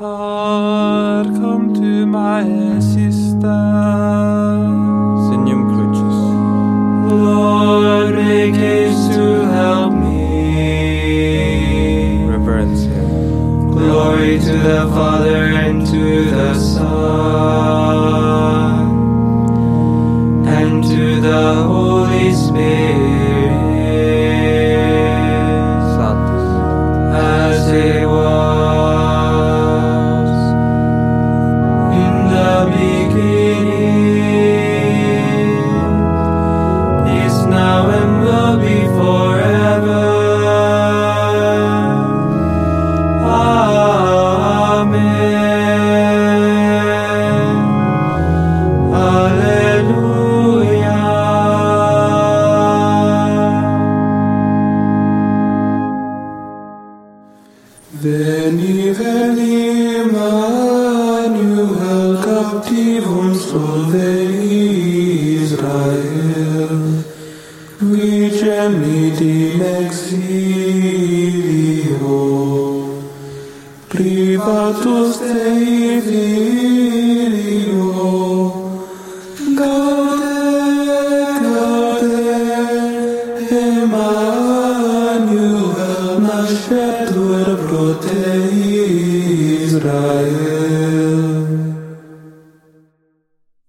Har come to my assistance. Signum. Lord, make haste to help me. Reverencia. Glory to the Father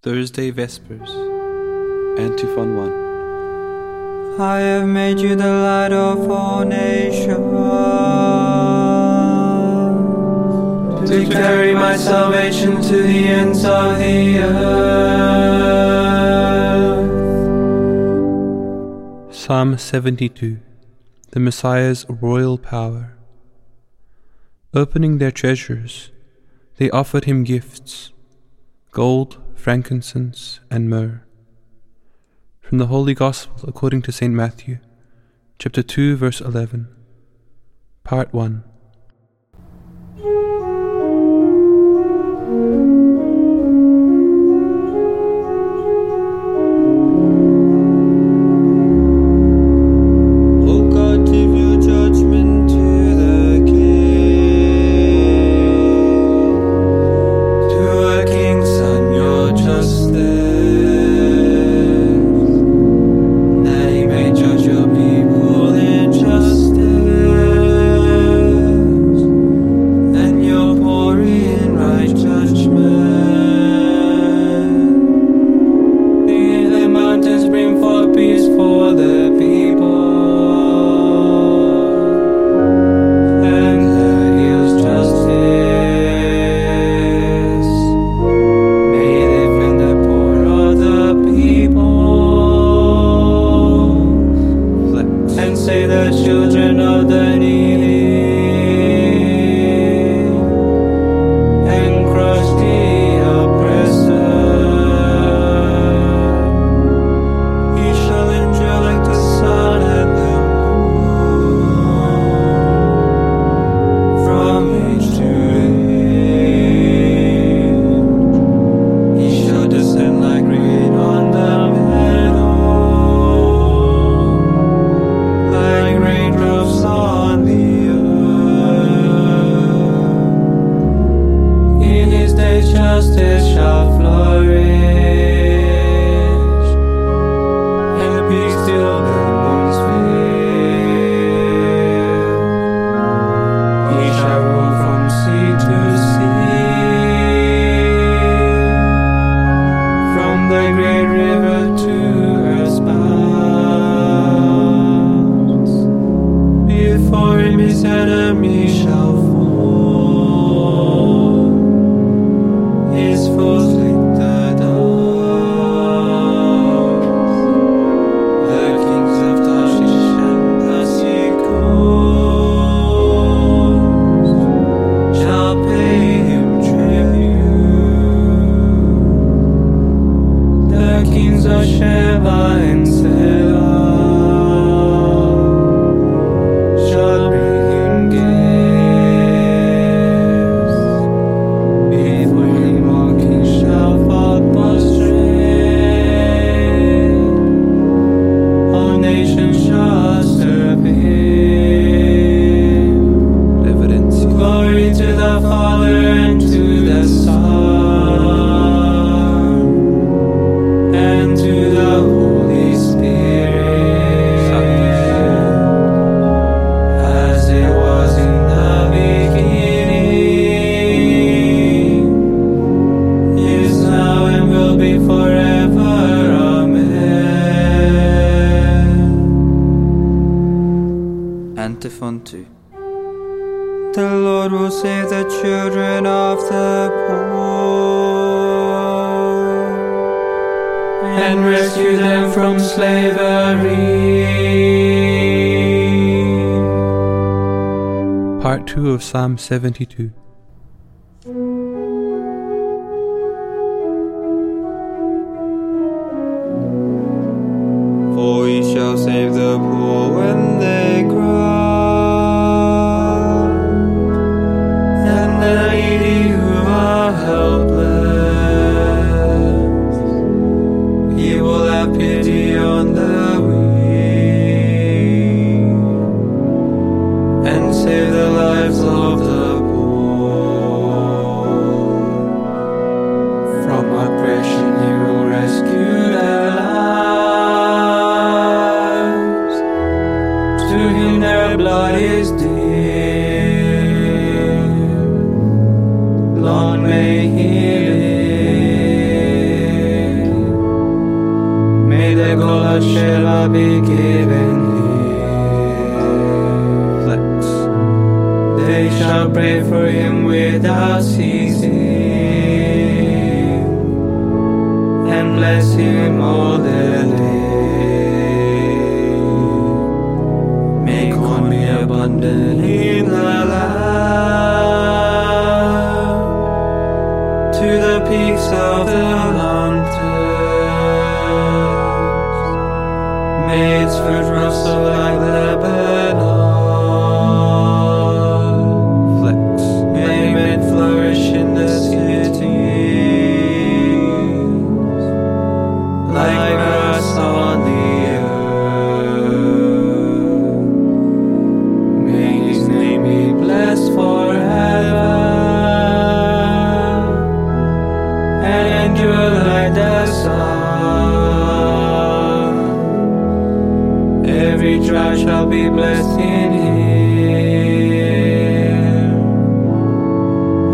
Thursday Vespers. Antiphon 1. I have made you the light of all nations. To carry my salvation to the ends of the earth. Psalm 72 The Messiah's Royal Power. Opening their treasures, they offered him gifts gold, frankincense, and myrrh. From the Holy Gospel according to St. Matthew, chapter 2, verse 11. Part 1. from slavery. Part 2 of Psalm 72 is do.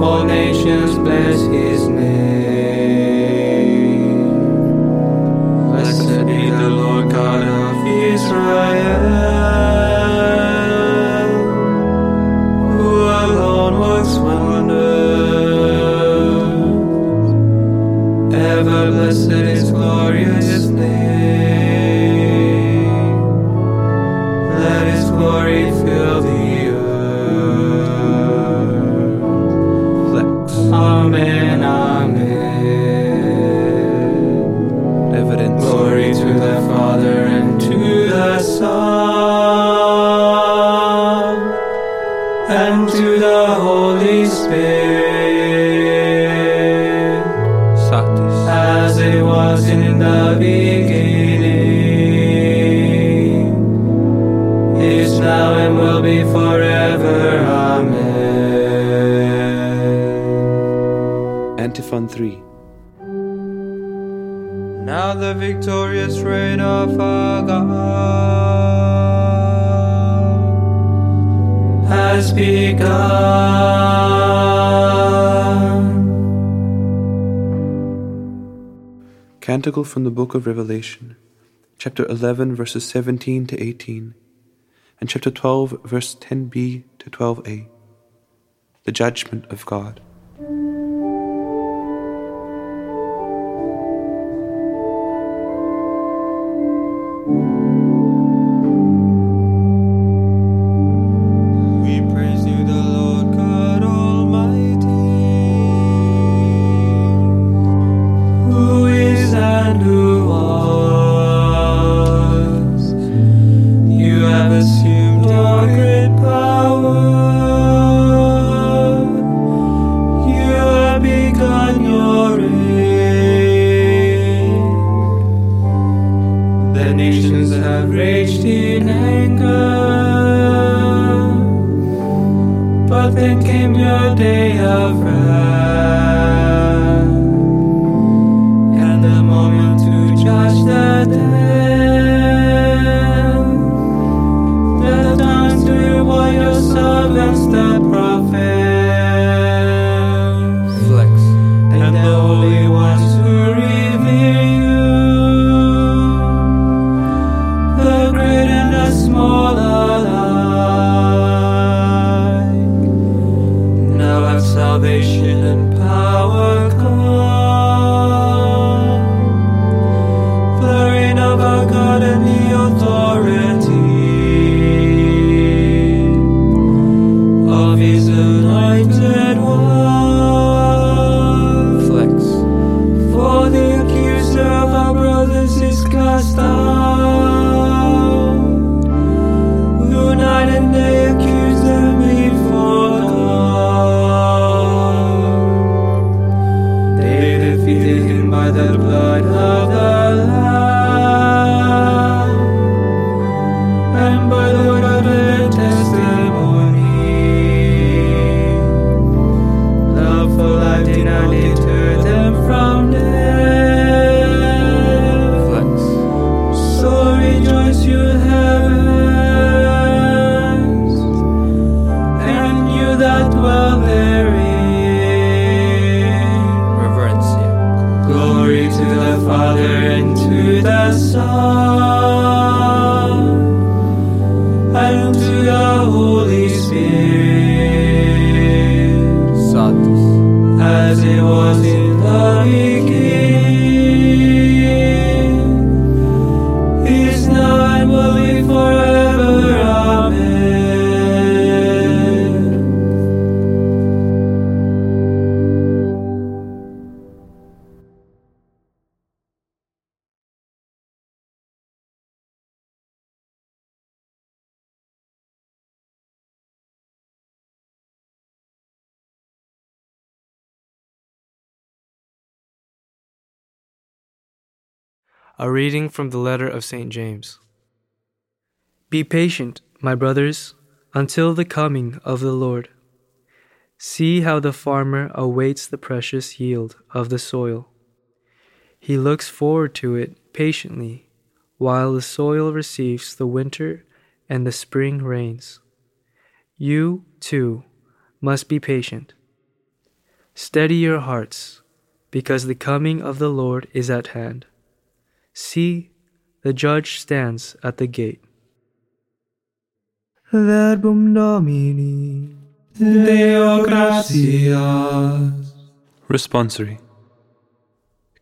all nations bless his name. Blessed be the Lord God of Israel. Canticle from the Book of Revelation, chapter 11, verses 17 to 18, and chapter 12, verse 10b to 12a. The Judgment of God. A reading from the letter of St. James. Be patient, my brothers, until the coming of the Lord. See how the farmer awaits the precious yield of the soil. He looks forward to it patiently while the soil receives the winter and the spring rains. You, too, must be patient. Steady your hearts, because the coming of the Lord is at hand. See, the judge stands at the gate. Verbum Domini. Deo gratias. Responsory.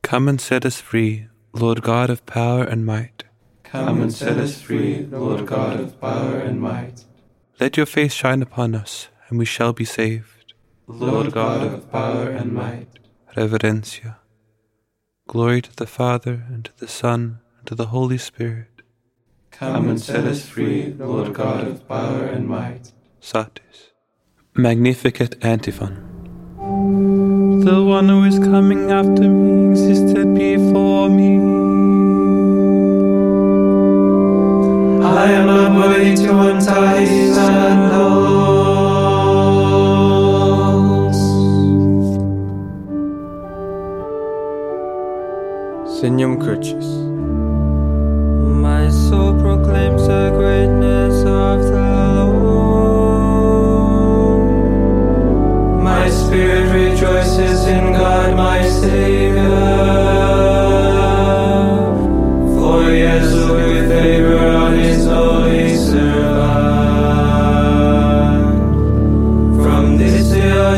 Come and set us free, Lord God of power and might. Come and set us free, Lord God of power and might. Let your face shine upon us, and we shall be saved. Lord God of power and might. Reverencia. Glory to the Father, and to the Son, and to the Holy Spirit. Come and set us free, Lord God of power and might. Satis. Magnificat antiphon. The one who is coming after me existed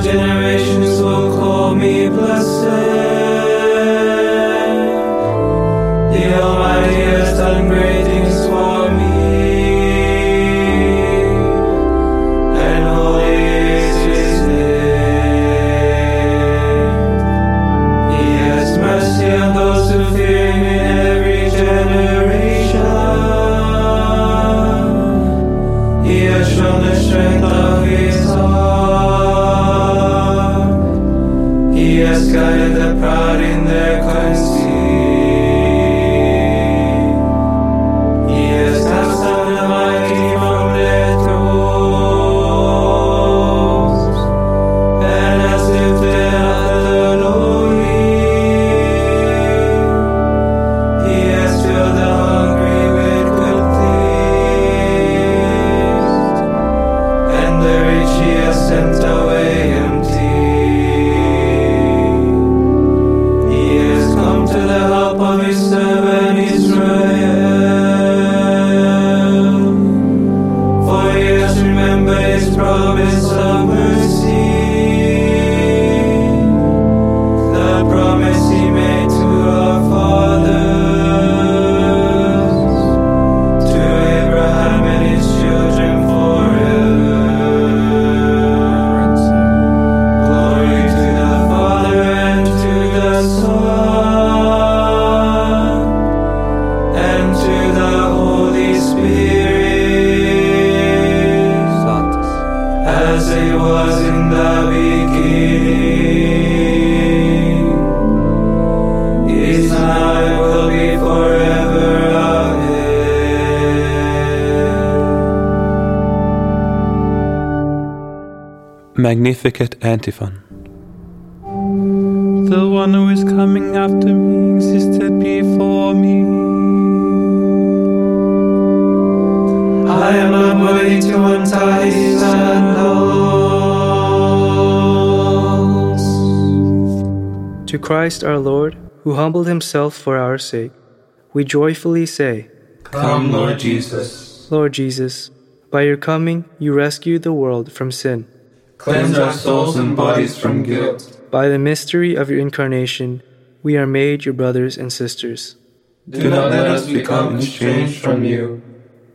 generations will call me blessed. The Almighty has done great Magnificat antiphon. The one who is coming after me existed before me. I am not worthy to untie his sandals. To Christ our Lord, who humbled himself for our sake, we joyfully say, Come, Lord Jesus. Lord Jesus, by your coming you rescued the world from sin. Cleanse our souls and bodies from guilt. By the mystery of your incarnation, we are made your brothers and sisters. Do not let us become estranged from you,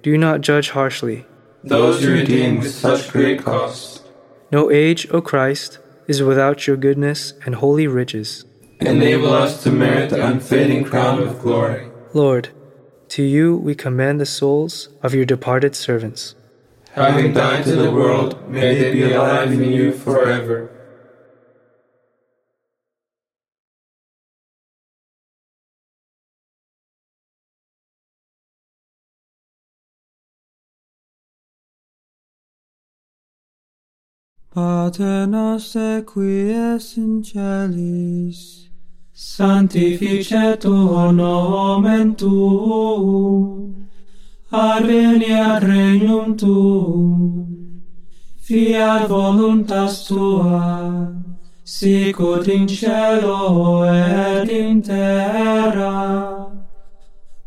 Do not judge harshly. those you redeemed with such great cost. No age, O Christ, is without your goodness and holy riches. Enable us to merit the unfading crown of glory. Lord, to you we commend the souls of your departed servants. having died to the world, may they be alive in you forever. Pater noster qui es in celis, sanctificetur nomen tuum, Arvenia regnum tuum, fiat voluntas tua, sicut in cielo et in terra.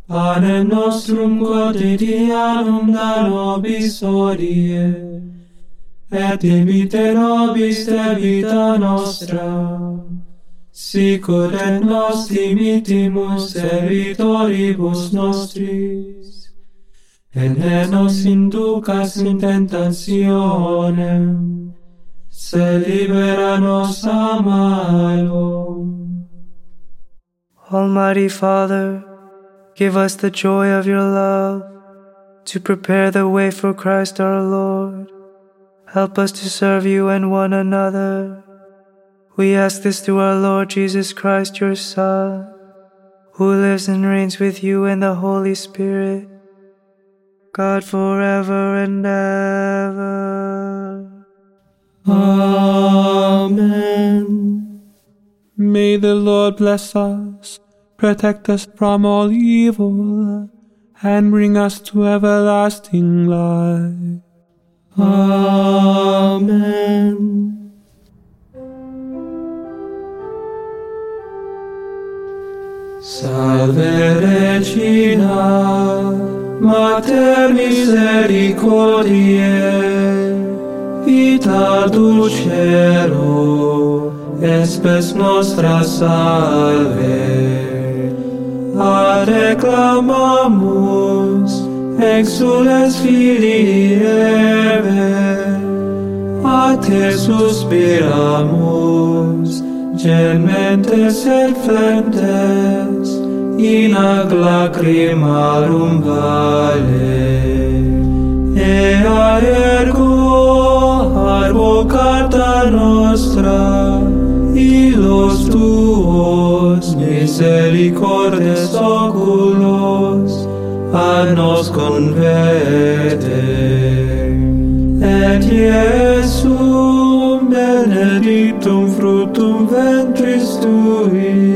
Panem nostrum quotidianum da nobis odie, et dimite nobis de vita nostra, sicut et nos dimitimus servitoribus nostris, Et ne nos inducas in tentationem, se libera a malo. Almighty Father, give us the joy of your love to prepare the way for Christ our Lord. Help us to serve you and one another. We ask this through our Lord Jesus Christ, your Son, who lives and reigns with you in the Holy Spirit, God forever and ever. Amen. May the Lord bless us, protect us from all evil, and bring us to everlasting life. Amen. Salve Regina, Mater misericordiae, vita dulcero, espes nostra salve. Ad reclamamus, exules filii Eve, a te suspiramus, gementes et flentes, in ag lacrimarum vale ea ergo advocata nostra ilos tuos misericordes oculos a nos converte et Iesum benedictum fructum ventris tui